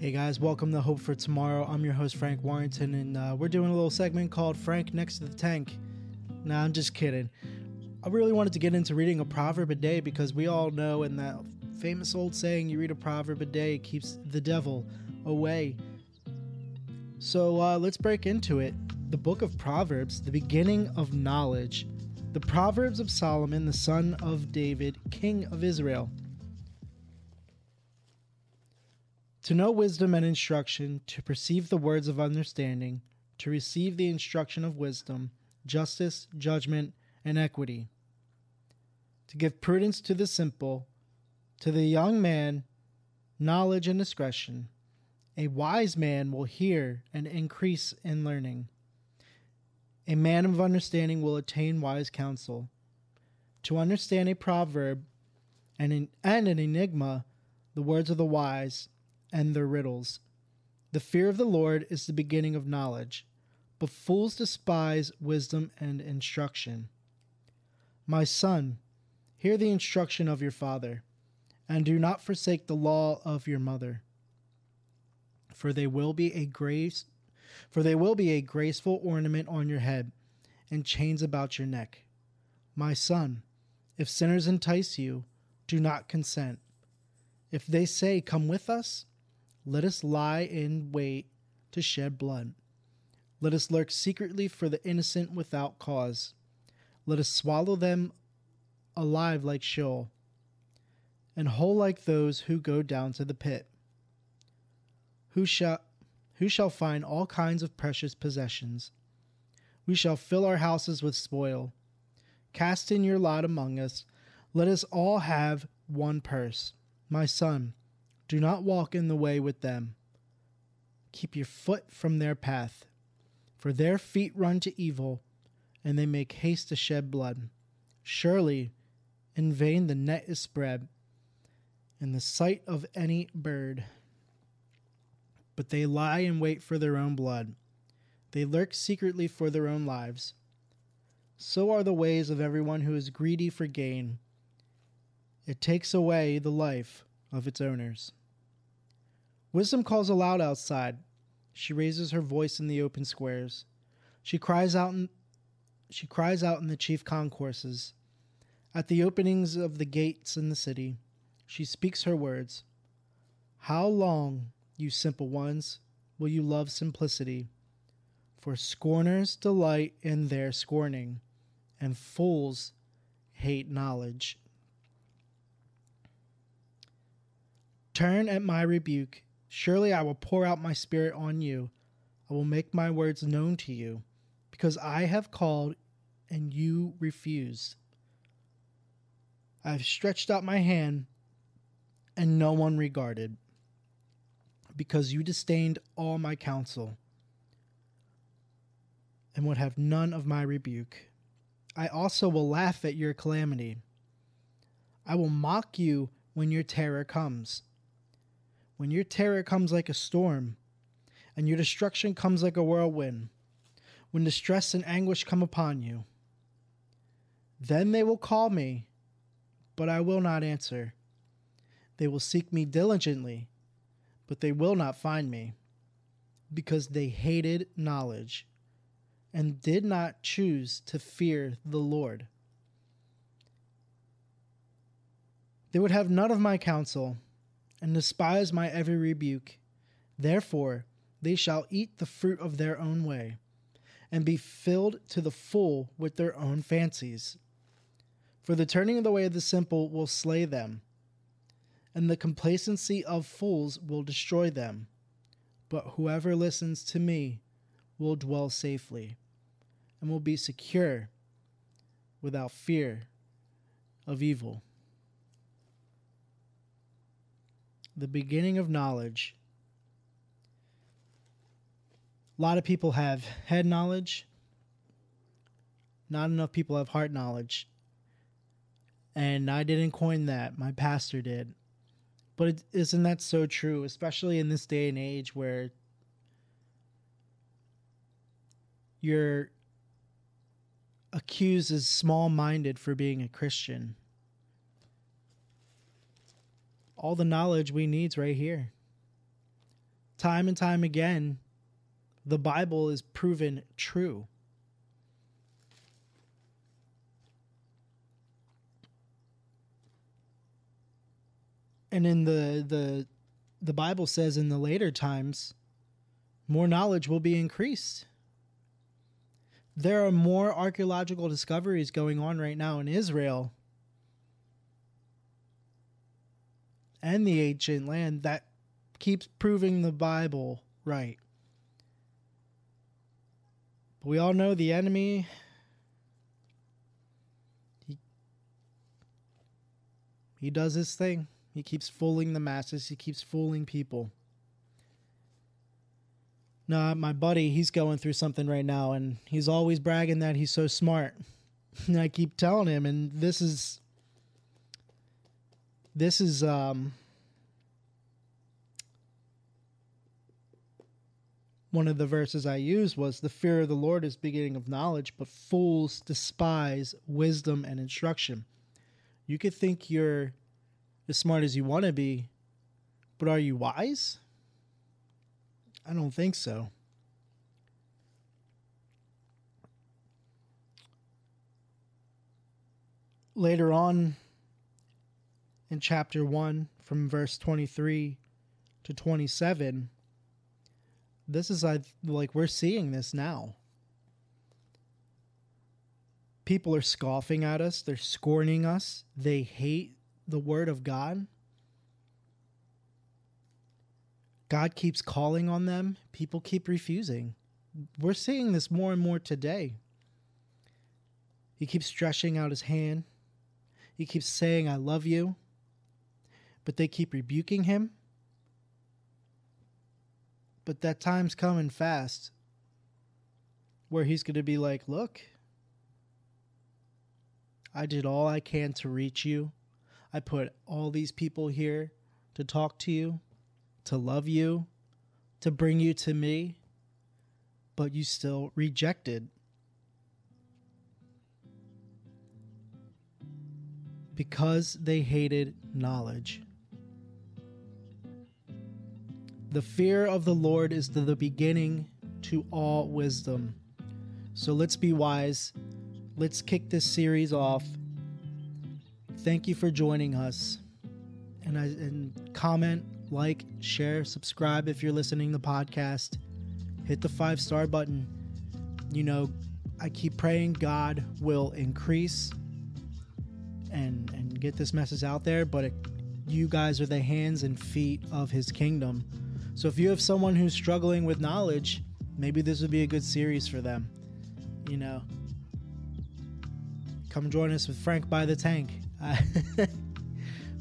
Hey guys, welcome to Hope for Tomorrow. I'm your host, Frank Warrington, and uh, we're doing a little segment called Frank Next to the Tank. Nah, I'm just kidding. I really wanted to get into reading a proverb a day because we all know in that famous old saying, you read a proverb a day, it keeps the devil away. So uh, let's break into it. The book of Proverbs, the beginning of knowledge. The Proverbs of Solomon, the son of David, king of Israel. To know wisdom and instruction, to perceive the words of understanding, to receive the instruction of wisdom, justice, judgment, and equity. To give prudence to the simple, to the young man, knowledge and discretion. A wise man will hear and increase in learning. A man of understanding will attain wise counsel. To understand a proverb and an, and an enigma, the words of the wise, and their riddles. The fear of the Lord is the beginning of knowledge, but fools despise wisdom and instruction. My son, hear the instruction of your father, and do not forsake the law of your mother. For they will be a grace for they will be a graceful ornament on your head, and chains about your neck. My son, if sinners entice you, do not consent. If they say, Come with us, let us lie in wait to shed blood. Let us lurk secretly for the innocent without cause. Let us swallow them alive like Sheol, and whole like those who go down to the pit. Who shall, who shall find all kinds of precious possessions? We shall fill our houses with spoil. Cast in your lot among us. Let us all have one purse. My son, do not walk in the way with them. Keep your foot from their path, for their feet run to evil, and they make haste to shed blood. Surely, in vain the net is spread, in the sight of any bird. But they lie in wait for their own blood. They lurk secretly for their own lives. So are the ways of everyone who is greedy for gain. It takes away the life of its owners. Wisdom calls aloud outside. She raises her voice in the open squares. She cries out in she cries out in the chief concourses. At the openings of the gates in the city, she speaks her words. How long, you simple ones, will you love simplicity? For scorners delight in their scorning, and fools hate knowledge. Turn at my rebuke Surely I will pour out my spirit on you. I will make my words known to you, because I have called and you refused. I have stretched out my hand and no one regarded, because you disdained all my counsel and would have none of my rebuke. I also will laugh at your calamity. I will mock you when your terror comes when your terror comes like a storm, and your destruction comes like a whirlwind, when distress and anguish come upon you. Then they will call me, but I will not answer. They will seek me diligently, but they will not find me, because they hated knowledge and did not choose to fear the Lord. They would have none of my counsel and despise my every rebuke. Therefore, they shall eat the fruit of their own way, and be filled to the full with their own fancies. For the turning of the way of the simple will slay them, and the complacency of fools will destroy them. But whoever listens to me will dwell safely, and will be secure without fear of evil. The beginning of knowledge. A lot of people have head knowledge, not enough people have heart knowledge. And I didn't coin that, my pastor did. But is not that so true, especially in this day and age where you're accused as small minded for being a Christian? All the knowledge we need's right here. time and time again, the Bible is proven true. And in the the the Bible says in the later times, more knowledge will be increased. There are more archaeological discoveries going on right now in Israel and the ancient land that keeps proving the Bible right. But we all know the enemy he he does his thing. He keeps fooling the masses, he keeps fooling people. No, my buddy, he's going through something right now and he's always bragging that he's so smart. And I keep telling him and this is this is um one of the verses I used was the fear of the Lord is beginning of knowledge, but fools despise wisdom and instruction. You could think you're as smart as you want to be, but are you wise? I don't think so. Later on in chapter 1, from verse 23 to 27, this is like we're seeing this now. People are scoffing at us, they're scorning us, they hate the word of God. God keeps calling on them, people keep refusing. We're seeing this more and more today. He keeps stretching out his hand. He keeps saying, I love you. But they keep rebuking him. But that time's coming fast where he's going to be like, Look, I did all I can to reach you. I put all these people here to talk to you to love you, to bring you to me, but you still rejected. Because they hated knowledge. The fear of the Lord is the beginning to all wisdom. So let's be wise. Let's kick this series off. Thank you for joining us. And I and comment like, share, subscribe if you're listening to the podcast. Hit the five star button. You know, I keep praying God will increase and and get this message out there, but it, you guys are the hands and feet of his kingdom. So if you have someone who's struggling with knowledge, maybe this would be a good series for them. You know, come join us with Frank by the Tank.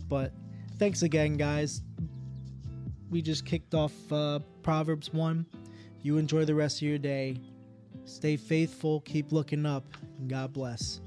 but thanks again, guys we just kicked off uh, Proverbs 1. You enjoy the rest of your day. Stay faithful, keep looking up, and God bless.